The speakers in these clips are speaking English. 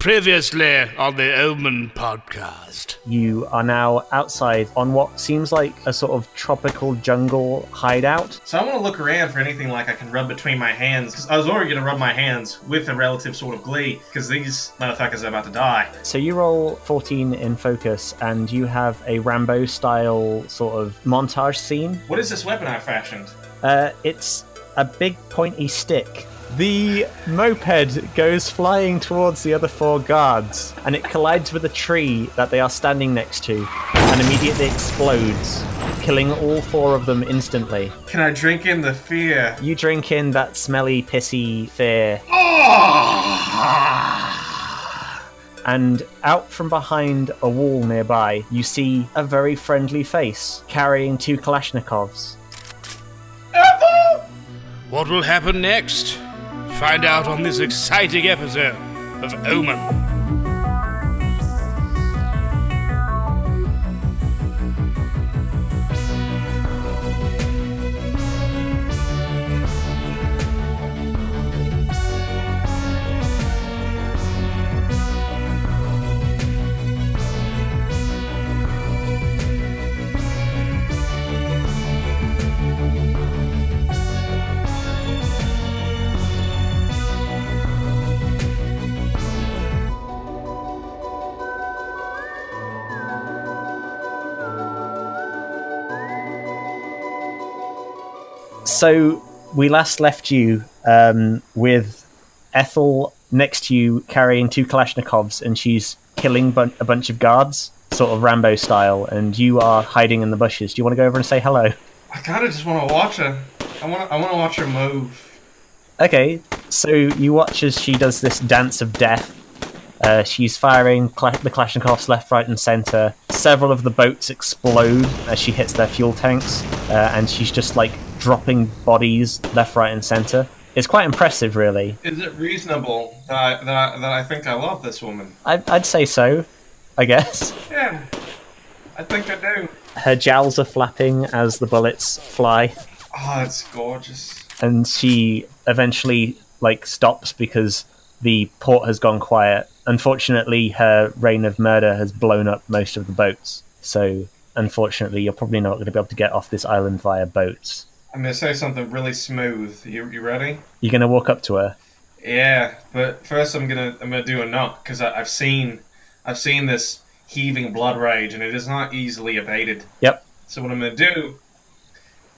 Previously on the Omen podcast. You are now outside on what seems like a sort of tropical jungle hideout. So I want to look around for anything like I can rub between my hands, because I was already going to rub my hands with a relative sort of glee, because these motherfuckers are about to die. So you roll 14 in focus, and you have a Rambo style sort of montage scene. What is this weapon I fashioned? Uh, it's a big pointy stick. The moped goes flying towards the other four guards, and it collides with a tree that they are standing next to, and immediately explodes, killing all four of them instantly. Can I drink in the fear? You drink in that smelly, pissy fear, ah! and out from behind a wall nearby, you see a very friendly face carrying two Kalashnikovs. What will happen next? Find out on this exciting episode of Omen. So we last left you um, with Ethel next to you carrying two Kalashnikovs, and she's killing bun- a bunch of guards, sort of Rambo style, and you are hiding in the bushes. Do you want to go over and say hello? I kind of just want to watch her. I want. I want to watch her move. Okay, so you watch as she does this dance of death. Uh, she's firing cla- the Kalashnikovs left, right, and center. Several of the boats explode as she hits their fuel tanks, uh, and she's just like dropping bodies left, right, and center. It's quite impressive, really. Is it reasonable that I that I, that I think I love this woman? I'd, I'd say so, I guess. Yeah, I think I do. Her jowls are flapping as the bullets fly, Oh, it's gorgeous. and she eventually like stops because the port has gone quiet. Unfortunately, her reign of murder has blown up most of the boats. So, unfortunately, you're probably not going to be able to get off this island via boats. I'm gonna say something really smooth. You you ready? You're going to walk up to her. Yeah, but first I'm gonna I'm gonna do a knock because I've seen I've seen this heaving blood rage and it is not easily abated. Yep. So what I'm gonna do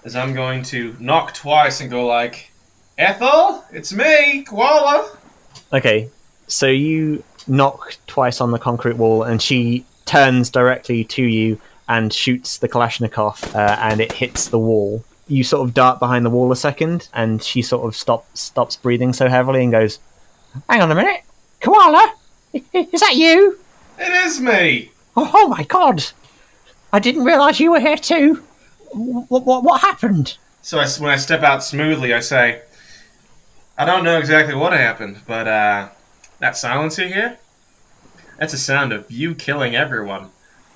is I'm going to knock twice and go like, Ethel, it's me, Koala. Okay, so you knock twice on the concrete wall, and she turns directly to you and shoots the Kalashnikov, uh, and it hits the wall. You sort of dart behind the wall a second, and she sort of stop, stops breathing so heavily and goes, Hang on a minute, Koala, is that you? It is me. Oh, oh my god! I didn't realise you were here too. What, what, what happened? So I, when I step out smoothly, I say, I don't know exactly what happened, but uh, that silence you hear, that's a sound of you killing everyone.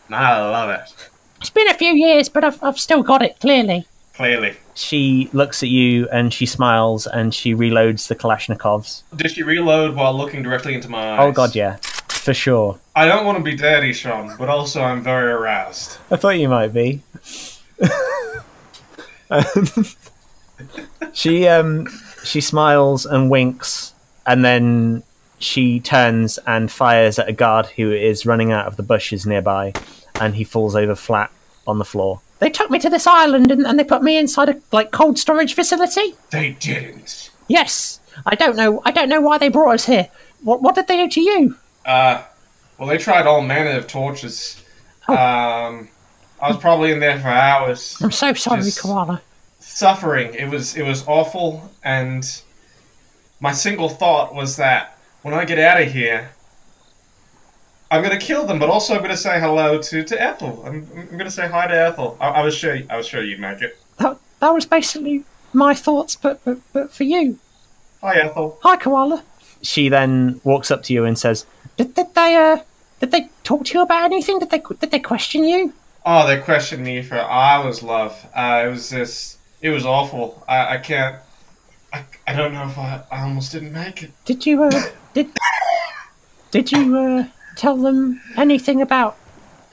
And I love it. It's been a few years, but I've, I've still got it, clearly. Clearly. She looks at you and she smiles and she reloads the Kalashnikovs. Did she reload while looking directly into my eyes? Oh god, yeah, for sure. I don't want to be dirty, Sean, but also I'm very aroused. I thought you might be. she um she smiles and winks and then she turns and fires at a guard who is running out of the bushes nearby and he falls over flat on the floor. They took me to this island and, and they put me inside a like cold storage facility. They didn't. Yes, I don't know. I don't know why they brought us here. What what did they do to you? Uh, well, they tried all manner of tortures. Um, I was probably in there for hours, I'm so sorry, Koala. suffering. It was it was awful, and my single thought was that when I get out of here, I'm gonna kill them, but also I'm gonna say hello to, to Ethel. I'm, I'm gonna say hi to Ethel. I, I was sure I was sure you'd make it. That that was basically my thoughts, but but, but for you. Hi, Ethel. Hi, Koala. She then walks up to you and says, Did, did they uh did they talk to you about anything? Did they did they question you? Oh, they questioned me for hours, love. Uh, it was just, it was awful. I, I can't, I, I don't know if I, I almost didn't make it. Did you uh did Did you uh, tell them anything about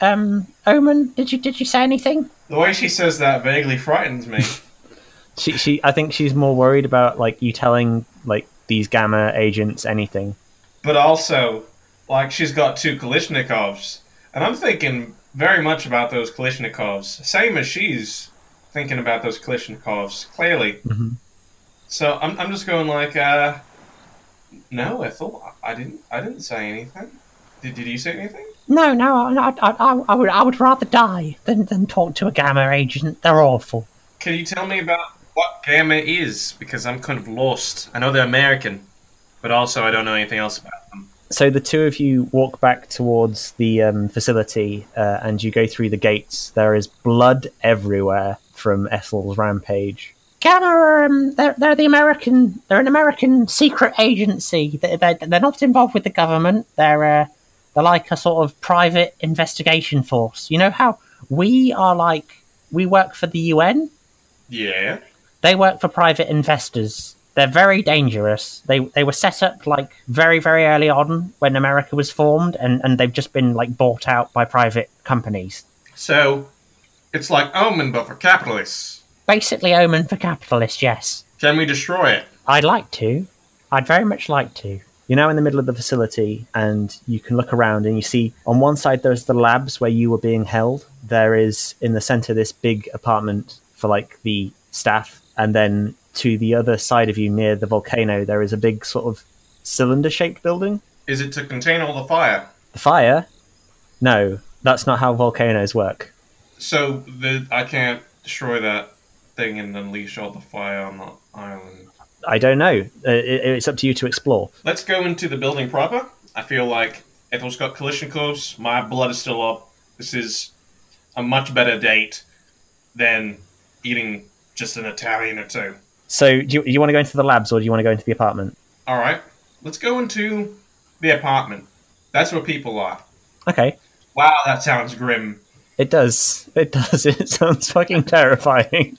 um, Omen? Did you did you say anything? The way she says that vaguely frightens me. She, she, I think she's more worried about like you telling like these gamma agents anything. but also, like, she's got two Kalashnikovs. And I'm thinking very much about those Kalashnikovs. Same as she's thinking about those Kalashnikovs, clearly. Mhm. So I'm, I'm just going like, uh, no, Ethel, I I didn't, I didn't say anything. Did, did you say anything? No, no. I, I, I, I would I would rather die than than talk to a gamma agent. They're awful. Can you tell me about what Gamma is? Because I'm kind of lost. I know they're American, but also I don't know anything else about them. So the two of you walk back towards the um, facility, uh, and you go through the gates. There is blood everywhere from Ethel's rampage. Gamma um, they're they're the American. They're an American secret agency. They they they're not involved with the government. They're uh, they're like a sort of private investigation force. You know how we are like we work for the UN. Yeah. They work for private investors. They're very dangerous. They they were set up like very very early on when America was formed, and and they've just been like bought out by private companies. So, it's like Omen, but for capitalists. Basically, omen for capitalists. Yes, Can we destroy it? I'd like to. I'd very much like to. You're now in the middle of the facility, and you can look around and you see on one side there's the labs where you were being held. There is in the center this big apartment for like the staff, and then to the other side of you near the volcano there is a big sort of cylinder-shaped building. Is it to contain all the fire? The fire? No, that's not how volcanoes work. So the I can't destroy that thing and unleash all the fire on the island. I don't know. Uh, it, it's up to you to explore. Let's go into the building proper. I feel like Ethel's got Kalashnikovs. My blood is still up. This is a much better date than eating just an Italian or two. So, do you, you want to go into the labs or do you want to go into the apartment? All right, let's go into the apartment. That's where people are. Okay, Wow, that sounds grim. it does. It does. It sounds fucking terrifying.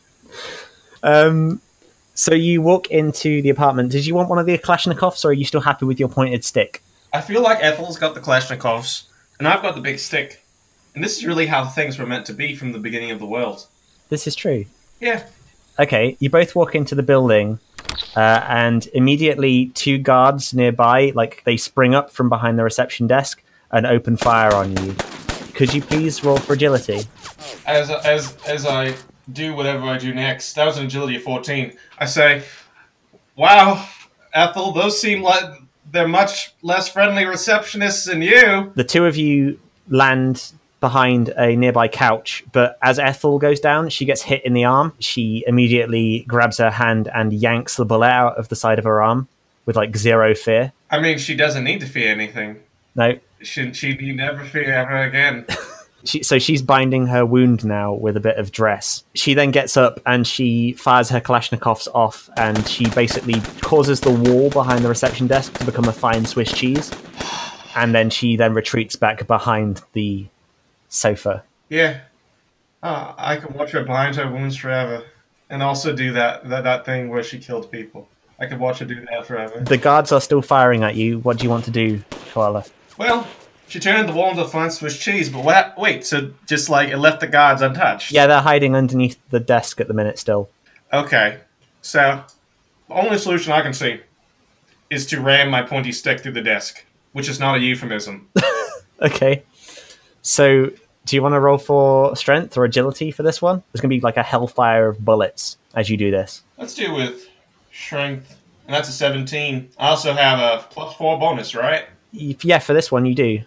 Um, so you walk into the apartment. Did you want one of the Kalashnikovs, or are you still happy with your pointed stick? I feel like Ethel's got the Kalashnikovs, and I've got the big stick. And this is really how things were meant to be from the beginning of the world. This is true. Yeah. Okay, you both walk into the building, uh, and immediately two guards nearby, like they spring up from behind the reception desk and open fire on you. Could you please roll for agility? As as as I do whatever I do next, that was an agility of fourteen. I say, "Wow, Ethel, those seem like they're much less friendly receptionists than you." The two of you land behind a nearby couch, but as Ethel goes down, she gets hit in the arm. She immediately grabs her hand and yanks the bullet out of the side of her arm with like zero fear. I mean, she doesn't need to fear anything. No, She she need never fear ever again. she, so she's binding her wound now with a bit of dress. She then gets up and she fires her Kalashnikovs off, and she basically causes the wall behind the reception desk to become a fine Swiss cheese. And then she then retreats back behind the sofa. yeah. Uh, I could watch her bind her wounds forever, and also do that, that that thing where she killed people. I could watch her do that forever. The guards are still firing at you. What do you want to do, Koala? Well, she turned the wall into a fine Swiss cheese, but what? Wait, so just like it left the guards untouched? Yeah, they're hiding underneath the desk at the minute still. Okay, so the only solution I can see is to ram my pointy stick through the desk, which is not a euphemism. Okay. So, do you want to roll for strength or agility for this one? There's going to be like a hellfire of bullets as you do this. Let's do with strength, and that's a 17. I also have a plus four bonus, right? Yeah, for this one you do.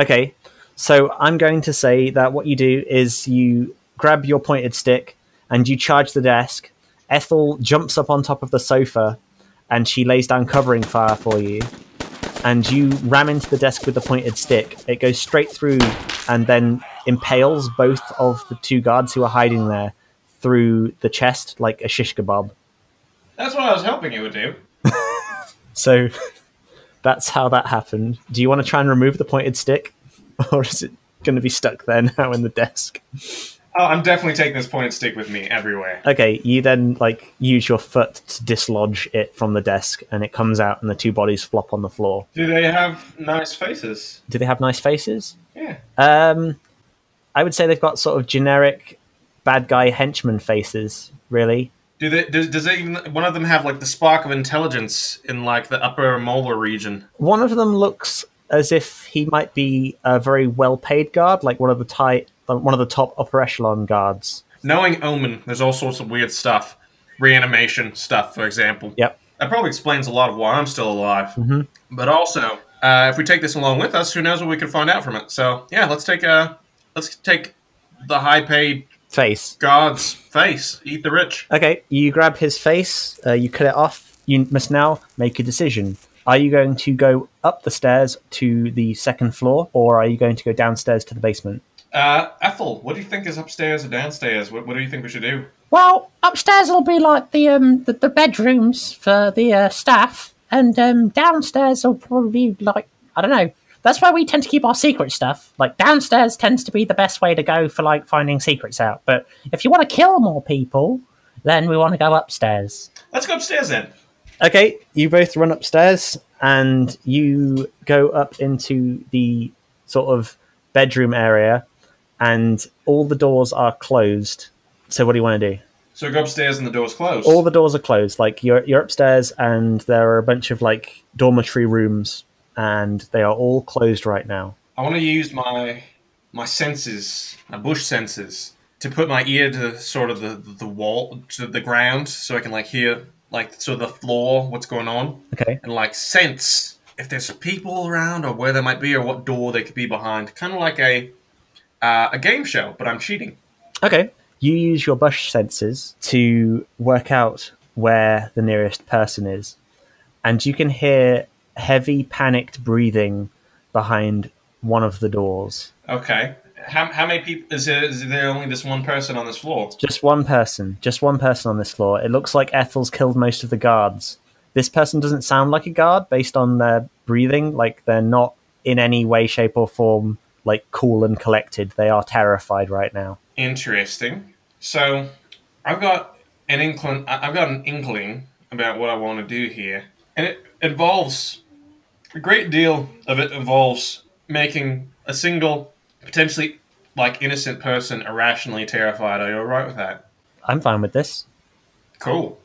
Okay. So, I'm going to say that what you do is you grab your pointed stick and you charge the desk. Ethel jumps up on top of the sofa and she lays down covering fire for you. And you ram into the desk with the pointed stick. It goes straight through and then impales both of the two guards who are hiding there through the chest like a shish kebab. That's what I was hoping it would do. So that's how that happened. Do you want to try and remove the pointed stick? Or is it going to be stuck there now in the desk? Oh, I'm definitely taking this pointed stick with me everywhere. Okay, you then like use your foot to dislodge it from the desk, and it comes out, and the two bodies flop on the floor. Do they have nice faces? Do they have nice faces? Yeah. Um, I would say they've got sort of generic bad guy henchman faces. Really, Do they? Does, does they even one of them have like the spark of intelligence in like the upper molar region? one of them looks as if he might be a very well-paid guard, like one of the tight, one of the top upper echelon guards. Knowing Omen, there's all sorts of weird stuff, reanimation stuff, for example. Yep. That probably explains a lot of why I'm still alive. But also, uh, if we take this along with us, who knows what we can find out from it? So yeah, let's take a let's take the high-paid Face. god's face. Eat the rich. Okay, you grab his face, uh, you cut it off. You must now make a decision. Are you going to go up the stairs to the second floor, or are you going to go downstairs to the basement? Uh, Ethel, what do you think is upstairs or downstairs? What, what do you think we should do? Well, upstairs will be like the um the, the bedrooms for the uh, staff, and um downstairs will probably be like I don't know. That's where we tend to keep our secret stuff. Like downstairs tends to be the best way to go for like finding secrets out. But if you want to kill more people, then we want to go upstairs. Let's go upstairs then. Okay, you both run upstairs and you go up into the sort of bedroom area, and all the doors are closed. So, what do you want to do? So go upstairs and the door's closed. All the doors are closed. Like you're you're upstairs, and there are a bunch of like dormitory rooms, and they are all closed right now. I want to use my my senses, my bush senses, to put my ear to sort of the the wall, to the ground, so I can like hear like sort of the floor, what's going on, Okay. and like sense if there's people around or where they might be or what door they could be behind. Kind of like a uh, a game show, but I'm cheating. Okay. You use your bush senses to work out where the nearest person is, and you can hear heavy, panicked breathing behind one of the doors. Okay. How, how many people is there? Is there only this one person on this floor? Just one person. Just one person on this floor. It looks like Ethel's killed most of the guards. This person doesn't sound like a guard based on their breathing. Like they're not in any way, shape, or form like cool and collected. They are terrified right now. Interesting. So, I've got an inkling. I've got an inkling about what I want to do here, and it involves a great deal of it involves making a single, potentially like innocent person irrationally terrified. Are you alright with that? I'm fine with this. Cool.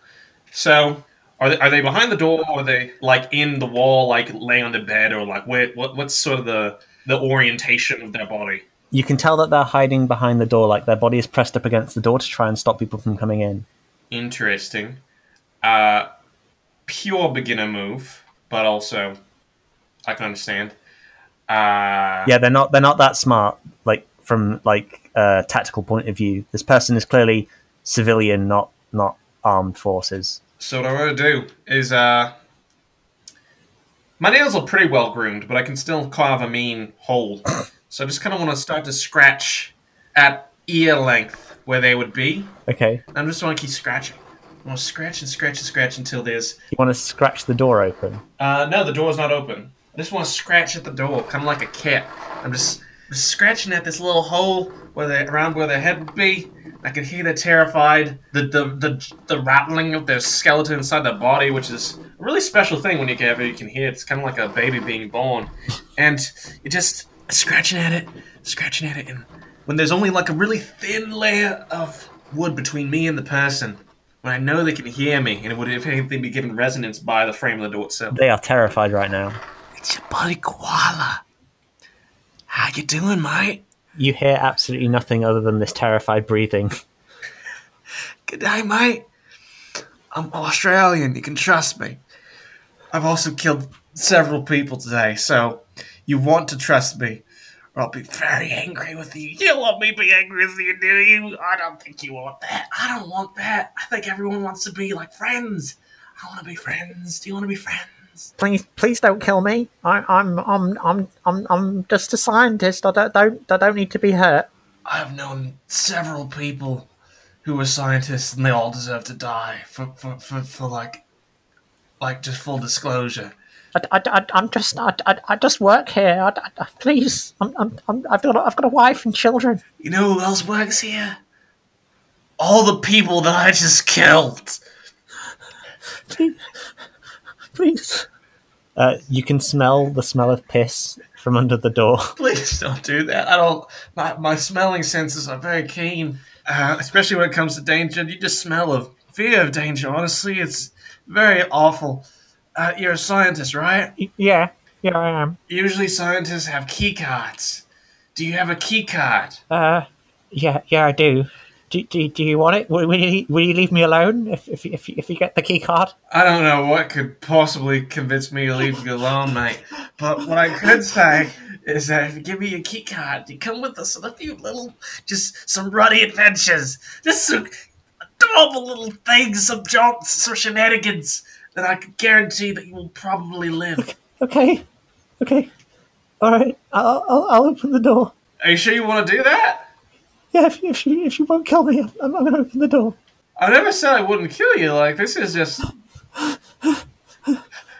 So, are they, are they behind the door, or are they like in the wall, like laying on the bed, or like where, what what's sort of the the orientation of their body? You can tell that they're hiding behind the door, like their body is pressed up against the door to try and stop people from coming in. Interesting. Uh, pure beginner move, but also I can understand. Uh, Yeah, they're not they're not that smart. Like from like a tactical point of view, this person is clearly civilian, not not armed forces. So what I want to do is, uh, my nails are pretty well groomed, but I can still carve a mean hole. So I just kind of want to start to scratch at ear length where they would be. Okay, I'm just want to keep scratching. I want to scratch and scratch and scratch until there's. you want to scratch the door open. Uh, no, the door's not open. I just want to scratch at the door, kind of like a cat. I'm just, just scratching at this little hole where they around where their head would be. I can hear they're terrified. The, the the the rattling of their skeleton inside their body, which is a really special thing when you can you can hear. It's kind of like a baby being born, and you just scratching at it, scratching at it, and when there's only like a really thin layer of wood between me and the person, when I know they can hear me, and it would if anything be given resonance by the frame of the door itself. They are terrified right now. It's your buddy Koala. How you doing, mate? You hear absolutely nothing other than this terrified breathing. Good day, mate. I'm Australian. You can trust me. I've also killed several people today, so you want to trust me, or I'll be very angry with you. You want me to be angry with you, do you? I don't think you want that. I don't want that. I think everyone wants to be like friends. I want to be friends. Do you want to be friends? Please, please don't kill me. I, I'm, I'm, I'm, I'm, I'm just a scientist. I don't, don't, I don't need to be hurt. I've known several people who were scientists and they all deserve to die for, for, for, for like like just full disclosure. I, I, I, I'm just I, I, I just work here. I, I, I- please, I'm, I'm, I'm, I've got a, I've got a wife and children. You know who else works here? All the people that I just killed. Please. Uh, you can smell the smell of piss from under the door. Please don't do that. I don't. My, my smelling senses are very keen, uh, especially when it comes to danger. You just smell of fear of danger. Honestly, it's very awful. Uh, you're a scientist, right? Yeah, yeah, I am. Usually, scientists have key cards. Do you have a key card? Uh, yeah, yeah, I do. Do, do, do you want it? Will, will, you, will you leave me alone if, if, if, if you get the key card? I don't know what could possibly convince me to leave you alone, mate. But what I could say is that if you give me your key card, you come with us on a few little, just some ruddy adventures. Just some adorable little things, some jaunts, some shenanigans that I can guarantee that you will probably live. Okay, okay. All right, I'll, I'll, I'll open the door. Are you sure you want to do that? Yeah, if, if you if you won't kill me, I'm, I'm gonna open the door. I never said I wouldn't kill you. Like this is just. I,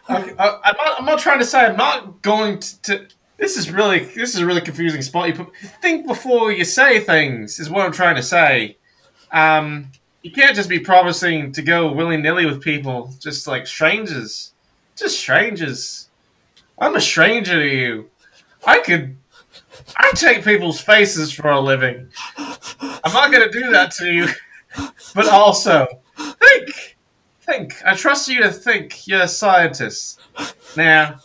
I'm, not, I'm not trying to say I'm not going to, to. This is really this is a really confusing spot. You put, think before you say things is what I'm trying to say. Um, you can't just be promising to go willy nilly with people, just like strangers, just strangers. I'm a stranger to you. I could. I take people's faces for a living. I'm not gonna do that to you. But also, think, think. I trust you to think. You're a scientist. Now,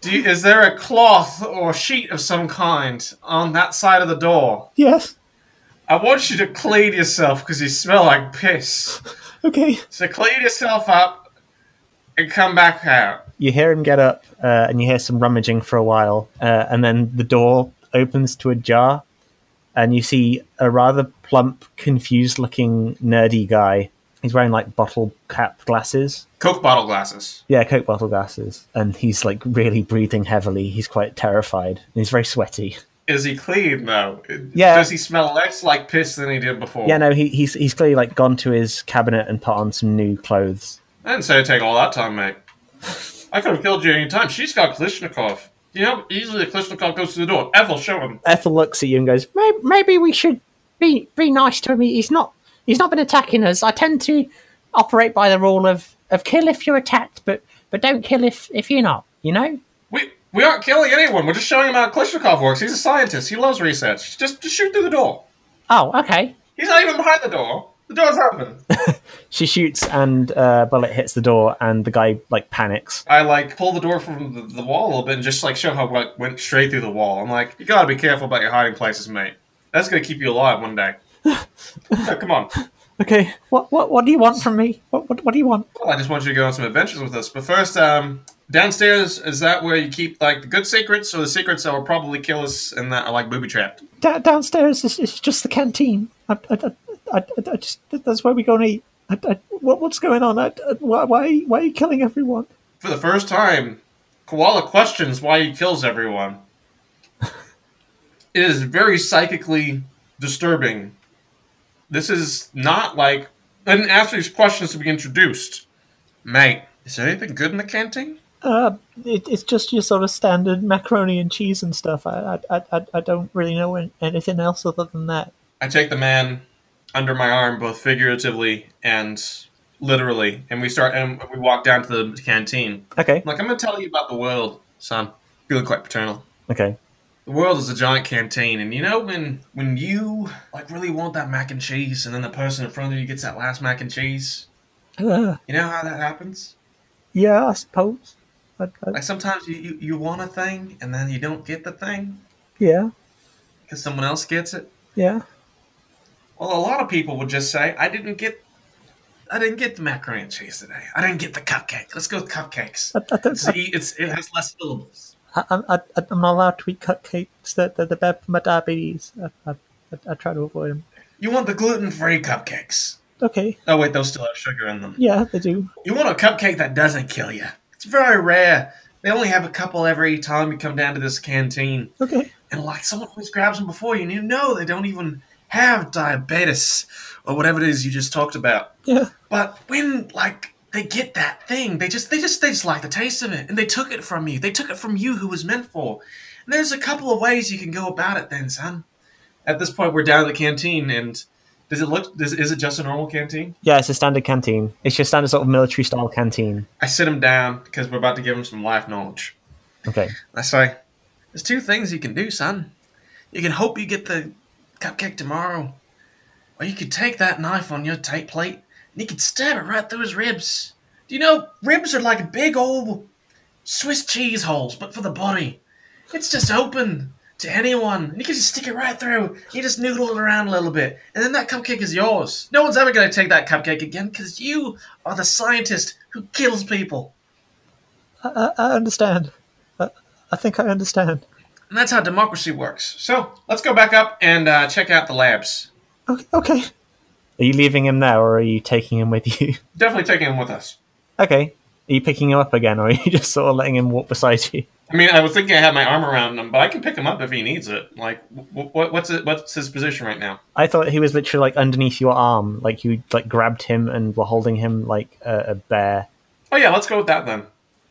do you, is there a cloth or sheet of some kind on that side of the door? Yes. I want you to clean yourself because you smell like piss. Okay. So clean yourself up and come back out. You hear him get up, uh, and you hear some rummaging for a while, uh, and then the door opens to a jar, and you see a rather plump, confused-looking, nerdy guy. He's wearing like bottle cap glasses. Coke bottle glasses. Yeah, Coke bottle glasses, and he's like really breathing heavily. He's quite terrified. And he's very sweaty. Is he clean though? Yeah. Does he smell less like piss than he did before? Yeah, no, he, he's he's clearly like gone to his cabinet and put on some new clothes. I didn't say it'd take all that time, mate. I could have killed you any time. She's got Klishnikov. You know, easily the Klishnikov goes through the door. Ethel, show him. Ethel looks at you and goes, Maybe, maybe we should be be nice to him. He's not he's not been attacking us. I tend to operate by the rule of, of kill if you're attacked, but but don't kill if if you're not. You know. We we aren't killing anyone. We're just showing him how Klishnikov works. He's a scientist. He loves research. Just just shoot through the door. Oh, okay. He's not even behind the door. The door's open. She shoots and uh, bullet hits the door, and the guy like panics. I like pull the door from the, the wall a little bit and just like show how it went straight through the wall. I'm like, you gotta be careful about your hiding places, mate. That's gonna keep you alive one day. Yeah, come on. Okay, What what what do you want from me? What what, what do you want? Well, I just want you to go on some adventures with us. But first, um, downstairs is that where you keep like the good secrets, or the secrets that will probably kill us and that are like booby trapped? Da- downstairs is, is just the canteen. I, I, I, I, I just that's where we go and eat. I, what, what's going on? Why why why are you killing everyone? For the first time, Koala questions why he kills everyone. it is very psychically disturbing. This is not like. And after these questions to be introduced, mate, is there anything good in the canteen? Uh, it, it's just your sort of standard macaroni and cheese and stuff. I I, I, I don't really know anything else other than that. I take the man under my arm, both figuratively and literally, and we start and we walk down to the canteen. okay, I'm like, I'm gonna tell you about the world, son. Feeling quite paternal. okay. The world is a giant canteen, and you know when when you like really want that mac and cheese, and then the person in front of you gets that last mac and cheese. Uh, You know how that happens? yeah, I suppose. I, I, Like sometimes you, you, you want a thing, and then you don't get the thing yeah, because someone else gets it. yeah. Well, a lot of people would just say, "I didn't get, I didn't get the macaroni and cheese today. I didn't get the cupcake. Let's go with cupcakes. I, I It's, it's it has less syllables." I, I'm not allowed to eat cupcakes. They're, they're, bad for my diabetes. I, I, I, I try to avoid them. You want the gluten-free cupcakes? Okay, Oh wait, those still have sugar in them. yeah, they do. You want a cupcake that doesn't kill you? It's very rare. They only have a couple every time you come down to this canteen, Okay, and like someone always grabs them before you, and you know they don't even have diabetes or whatever it is you just talked about. yeah, But when like they get that thing. They just they just they just like the taste of it, and they took it from you. They took it from you, who was meant for. And there's a couple of ways you can go about it, then, son. At this point, we're down at the canteen, and does it look? Does, is it just a normal canteen? Yeah, it's a standard canteen. It's your standard sort of military style canteen. I sit him down because we're about to give him some life knowledge. Okay. I say, there's two things you can do, son. You can hope you get the cupcake tomorrow, or you could take that knife on your tape plate and you could stab it right through his ribs. Do you know ribs are like big old Swiss cheese holes, but for the body. It's just open to anyone. And you can just stick it right through. You just noodle it around a little bit, and then that cupcake is yours. No one's ever going to take that cupcake again because you are the scientist who kills people. I, I, I understand. I, I think I understand. And that's how democracy works. So let's go back up and uh, check out the labs. Okay. okay. Are you leaving him there, or are you taking him with you? Definitely taking him with us. Okay. Are you picking him up again, or are you just sort of letting him walk beside you? I mean, I was thinking I had my arm around him, but I can pick him up if he needs it. Like, wh- wh- what's it, what's his position right now? I thought he was literally like underneath your arm, like you like grabbed him and were holding him like a, a bear. Oh yeah, let's go with that then.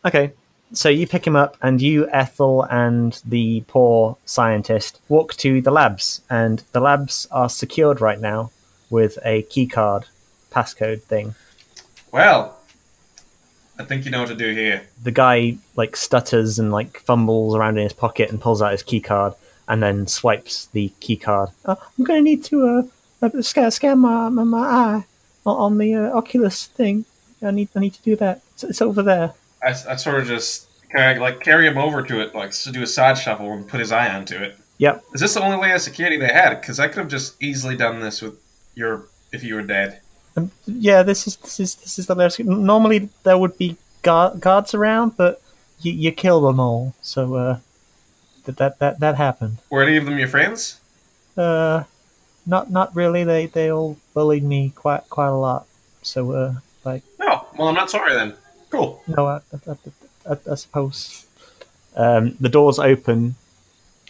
Okay. So you pick him up, and you, Ethel, and the poor scientist walk to the labs, and the labs are secured right now with a keycard passcode thing. Well, I think you know what to do here. The guy like stutters and like fumbles around in his pocket and pulls out his keycard, and then swipes the keycard. Uh, I'm gonna need to uh, uh scan, scan my, my my eye on- on the uh, Oculus thing. I need I need to do that. It's, it's over there. I, I sort of just kind of like carry him over to it, like to do a side shuffle and put his eye onto it. Yep. Is this the only way of security they had? Because I could have just easily done this with your if you were dead. Um, yeah, this is this is this is the last. Normally there would be guard, guards around, but you, you kill them all. So uh, that that that that happened. Were any of them your friends? Uh, not not really. They they all bullied me quite quite a lot. So uh, like No. Well, I'm not sorry then. Cool. no, I I, I, I, I suppose. Um, the doors open,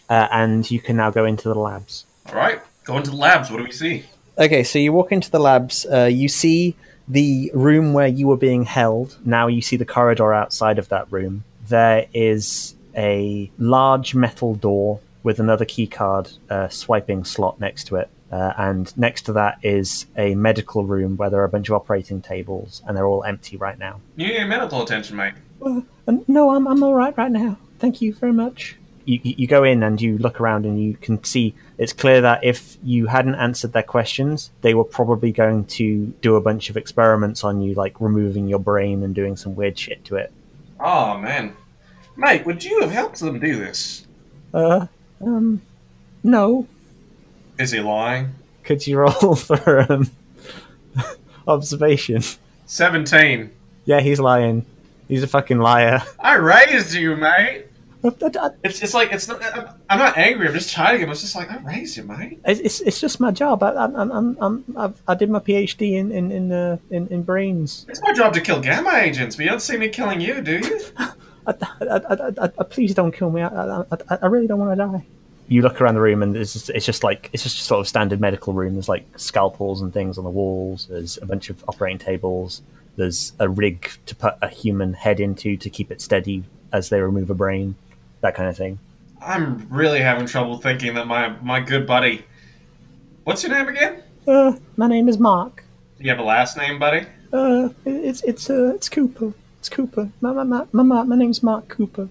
uh, and you can now go into the labs. All right. Go into the labs. What do we see? Okay, so you walk into the labs. Uh, you see the room where you were being held. Now you see the corridor outside of that room. There is a large metal door with another keycard uh, swiping slot next to it. Uh, and next to that is a medical room where there are a bunch of operating tables, and they're all empty right now. You need medical attention, mate. Uh, no, I'm, I'm all right right now. Thank you very much. You, you you go in and you look around and you can see it's clear that if you hadn't answered their questions, they were probably going to do a bunch of experiments on you, like removing your brain and doing some weird shit to it. Oh man, mate, would you have helped them do this? Uh, um, no. Is he lying? Could you roll for um, observation? Seventeen. Yeah, he's lying. He's a fucking liar. I raised you, mate. It's, It's it's like it's not. I'm, I'm not angry. I'm just chiding him. It's just like I raised you, mate. it's, it's just my job. I, I'm, I'm, I'm, I've, I did my PhD in in in, uh, in, in brains. It's my job to kill gamma agents, but you don't see me killing you, do you? I, I, I, I, I, please don't kill me. I, I, I, I really don't want to die. You look around the room, and it's just, it's just like it's just sort of standard medical room. There's like scalpels and things on the walls. There's a bunch of operating tables. There's a rig to put a human head into to keep it steady as they remove a brain, that kind of thing. I'm really having trouble thinking that my my good buddy. What's your name again? Uh, my name is Mark. Do you have a last name, buddy? Uh, it's it's uh, it's Cooper. It's Cooper. My my my my, my, my name's Mark Cooper.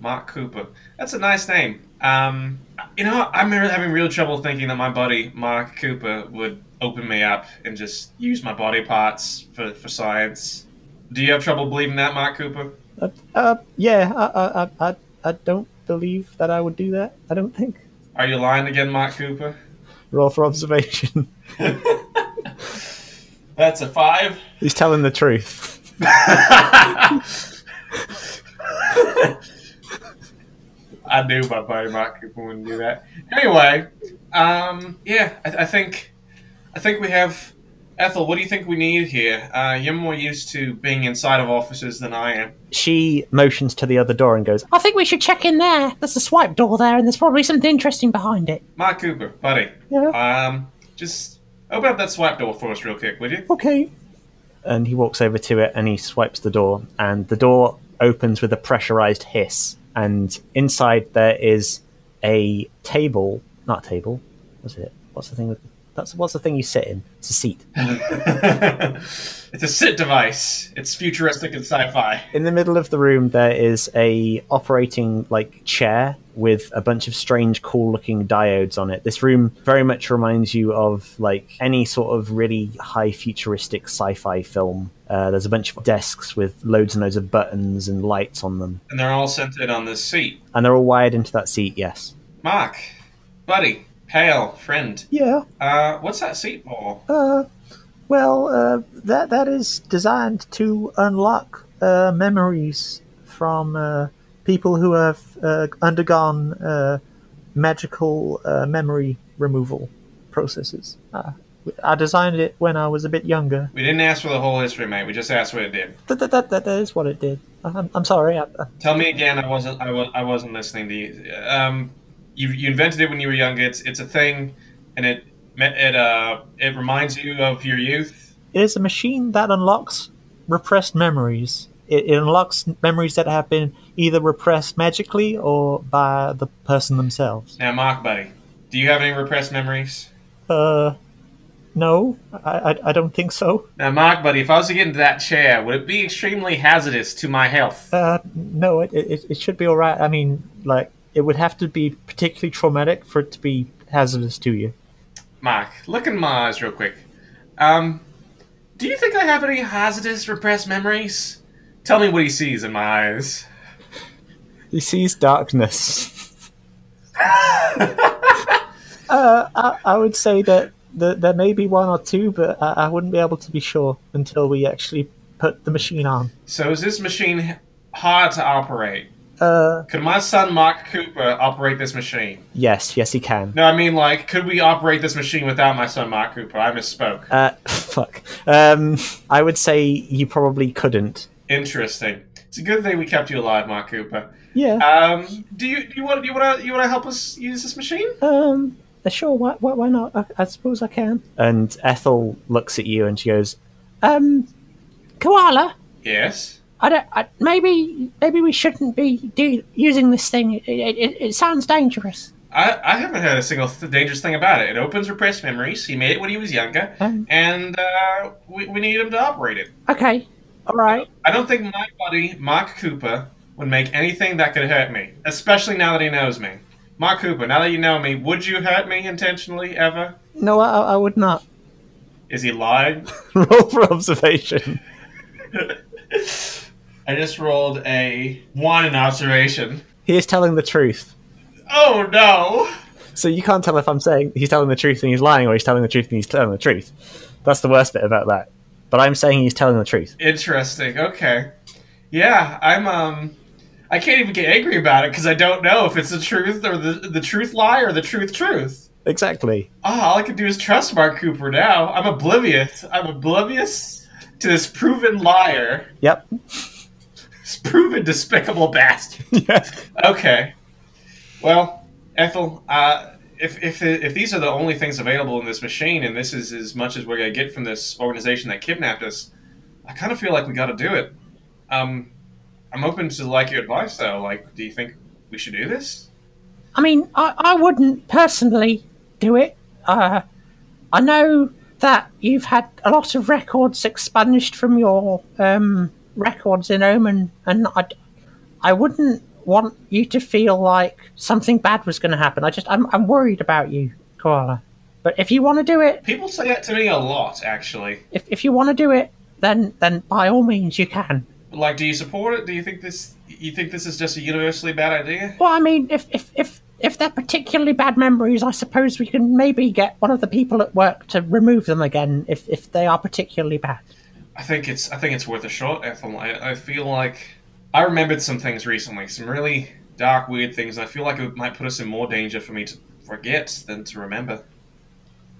Mark Cooper. That's a nice name. Um, you know, I'm having real trouble thinking that my buddy Mark Cooper would open me up and just use my body parts for, for science. Do you have trouble believing that, Mark Cooper? Uh, uh yeah. I, I I I don't believe that I would do that. I don't think. Are you lying again, Mark Cooper? Roll for observation. That's a five. He's telling the truth. I knew my buddy Mark Cooper wouldn't do that. Anyway, um, yeah, I, I think, I think we have. Ethel, what do you think we need here? Uh, you're more used to being inside of offices than I am. She motions to the other door and goes, I think we should check in there. There's a swipe door there, and there's probably something interesting behind it. Mark Cooper, buddy, "Yeah, um, just open up that swipe door for us real quick, would you? okay." and he walks over to it and he swipes the door, and the door opens with a pressurized hiss, and inside there is a table, not a table. What's it? What's the thing with? That's what's the thing you sit in? It's a seat. it's a sit device. It's futuristic and sci-fi. In the middle of the room, there is a operating like chair with a bunch of strange, cool-looking diodes on it. This room very much reminds you of like any sort of really high futuristic sci-fi film. Uh, there's a bunch of desks with loads and loads of buttons and lights on them, And they're all centered on this seat. and they're all wired into that seat. Yes. Mark, buddy, pale friend. Yeah. Uh, what's that seat for? Uh, well, uh, that that is designed to unlock uh, memories from uh, people who have uh, undergone uh, magical uh, memory removal processes. I designed it when I was a bit younger. We didn't ask for the whole history, mate. We just asked what it did. That, that, that, that is what it did. I'm, I'm sorry. I, I, Tell me again. I wasn't. I, was, I wasn't listening to you. Um, you you invented it when you were younger. It's it's a thing, and it it uh it reminds you of your youth. it is a machine that unlocks repressed memories. It, it unlocks memories that have been either repressed magically or by the person themselves. Now, Mark, buddy, do you have any repressed memories? Uh, no, I, I, I don't think so. Now, Mark, buddy, if I was to get into that chair, would it be extremely hazardous to my health? Uh, no, it, it, it should be alright. I mean, like, it would have to be particularly traumatic for it to be hazardous to you. Mark, look in my eyes real quick. Um, do you think I have any hazardous repressed memories? Tell me what he sees in my eyes. He sees darkness. uh, I, I would say that the, there may be one or two, but I, I wouldn't be able to be sure until we actually put the machine on. So is this machine hard to operate? Uh, Could my son Mark Cooper operate this machine? yes, yes, he can. No, I mean like, could we operate this machine without my son Mark Cooper? I misspoke. Uh, fuck. Um, I would say you probably couldn't. Interesting. It's a good thing we kept you alive, Mark Cooper. Yeah. Um, do you do you want do you want to you want to help us use this machine? Um, sure. Why, why, why not? I, I suppose I can. And Ethel looks at you and she goes, Um, koala. Yes. I don't. I, maybe maybe we shouldn't be do, using this thing. It, it, it, it sounds dangerous. I, I haven't heard a single th- dangerous thing about it. It opens repressed memories. He made it when he was younger, Um. and uh, we, we need him to operate it. Okay. All right. I don't think my buddy Mark Cooper would make anything that could hurt me, especially now that he knows me. Mark Cooper, now that you know me, would you hurt me intentionally ever? "No, I, I would not." Is he lying? Roll for observation. I just rolled a one in observation. He is telling the truth. Oh no! So you can't tell if I'm saying he's telling the truth and he's lying, or he's telling the truth and he's telling the truth. That's the worst bit about that. But I'm saying he's telling the truth. Interesting. Okay. Yeah, I'm um I can't even get angry about it because I don't know if it's the truth or the the truth lie or the truth truth. Exactly. Oh, all I can do is trust Mark Cooper now. I'm oblivious. I'm oblivious to this proven liar, Yep. this proven despicable bastard. yeah. Okay. Well, Ethel, uh, if if if these are the only things available in this machine, and this is as much as we're gonna get from this organization that kidnapped us, I kind of feel like we got to do it. Um, I'm open to like your advice though. Like, do you think we should do this? I mean, I, I wouldn't personally do it. Uh, I know that you've had a lot of records expunged from your um, records in Omen, and I, I wouldn't want you to feel like something bad was going to happen. I just, I'm, I'm worried about you, Koala. But if you want to do it, People say that to me a lot, actually. if, if you want to do it, then then by all means you can. Like, do you support it? Do you think this? You think this is just a universally bad idea? Well, I mean, if if if if they're particularly bad memories, I suppose we can maybe get one of the people at work to remove them again if if they are particularly bad. I think it's I think it's worth a shot, Ethel. I, I feel like I remembered some things recently, some really dark, weird things. I feel like it might put us in more danger for me to forget than to remember.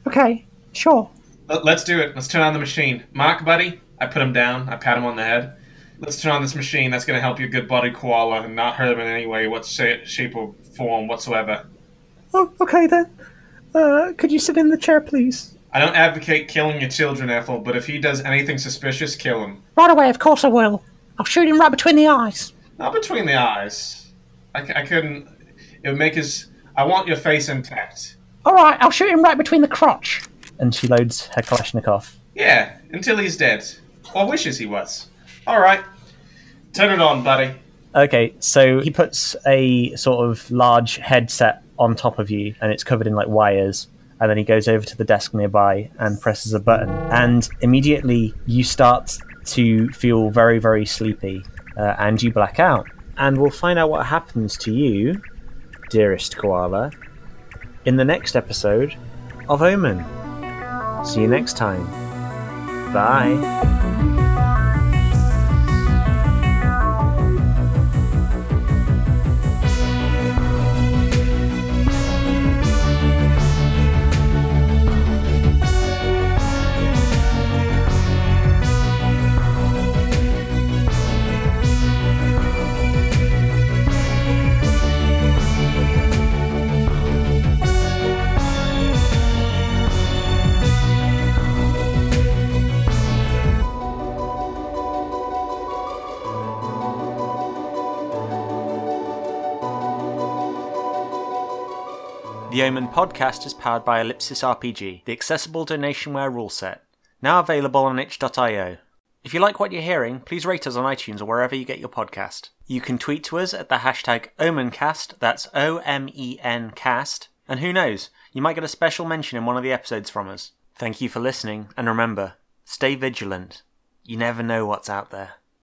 Okay, sure. Let, let's do it. Let's turn on the machine. Mark, buddy, I put him down. I pat him on the head. Let's turn on this machine. That's going to help your good buddy koala and not hurt him in any way, what sha- shape or form whatsoever. Oh, okay then. Uh, could you sit in the chair, please? I don't advocate killing your children, Ethel, but if he does anything suspicious, kill him. Right away, of course I will. I'll shoot him right between the eyes. Not between the eyes. I couldn't. It would make his. I want your face intact. All right, I'll shoot him right between the crotch. And she loads her Kalashnikov. Yeah, until he's dead. Or wishes he was. Alright. Turn it on, buddy. Okay, so he puts a sort of large headset on top of you, and it's covered in like wires. And then he goes over to the desk nearby and presses a button, and immediately you start to feel very, very sleepy, uh, and you black out. And we'll find out what happens to you, dearest koala, in the next episode of Omen. See you next time. Bye. The Omen podcast is powered by Ellipsis RPG, the accessible donationware rule set. Now available on itch.io. If you like what you're hearing, please rate us on iTunes or wherever you get your podcast. You can tweet to us at the hashtag OmenCast, that's O M E N cast, and who knows, you might get a special mention in one of the episodes from us. Thank you for listening, and remember, stay vigilant. You never know what's out there.